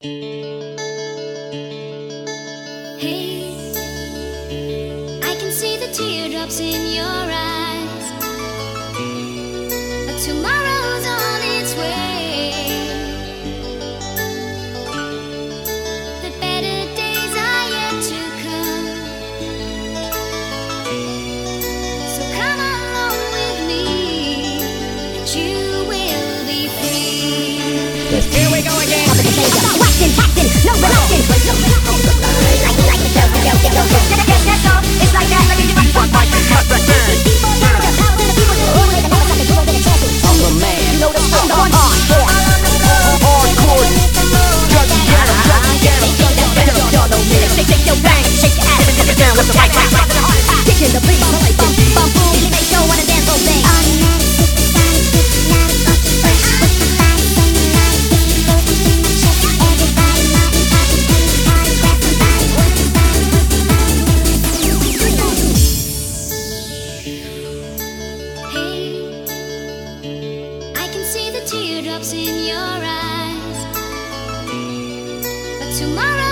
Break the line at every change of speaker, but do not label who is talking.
Hey, I can see the teardrops in your eyes. But tomorrow's on its way. The better days are yet to come. So come along with me, and you will be free.
Here we go again.
teardrops in your eyes. But tomorrow.